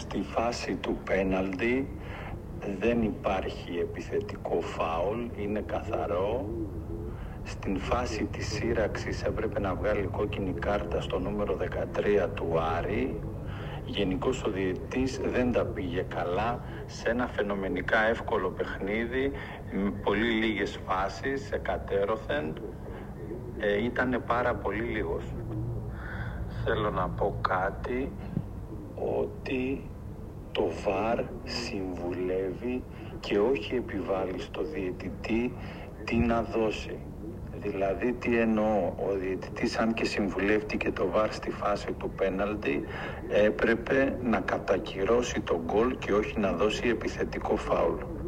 Στη φάση του πέναλτι δεν υπάρχει επιθετικό φάουλ, είναι καθαρό. Στην φάση της σύραξης έπρεπε να βγάλει κόκκινη κάρτα στο νούμερο 13 του Άρη. Γενικώς ο διαιτητής δεν τα πήγε καλά σε ένα φαινομενικά εύκολο παιχνίδι με πολύ λίγες φάσεις, εκατέρωθεν. Ε, ήτανε πάρα πολύ λίγος. Θέλω να πω κάτι ότι το ΒΑΡ συμβουλεύει και όχι επιβάλλει στο διαιτητή τι να δώσει. Δηλαδή τι εννοώ, ο διαιτητής αν και συμβουλεύτηκε το ΒΑΡ στη φάση του πέναλτι έπρεπε να κατακυρώσει τον γκολ και όχι να δώσει επιθετικό φάουλ.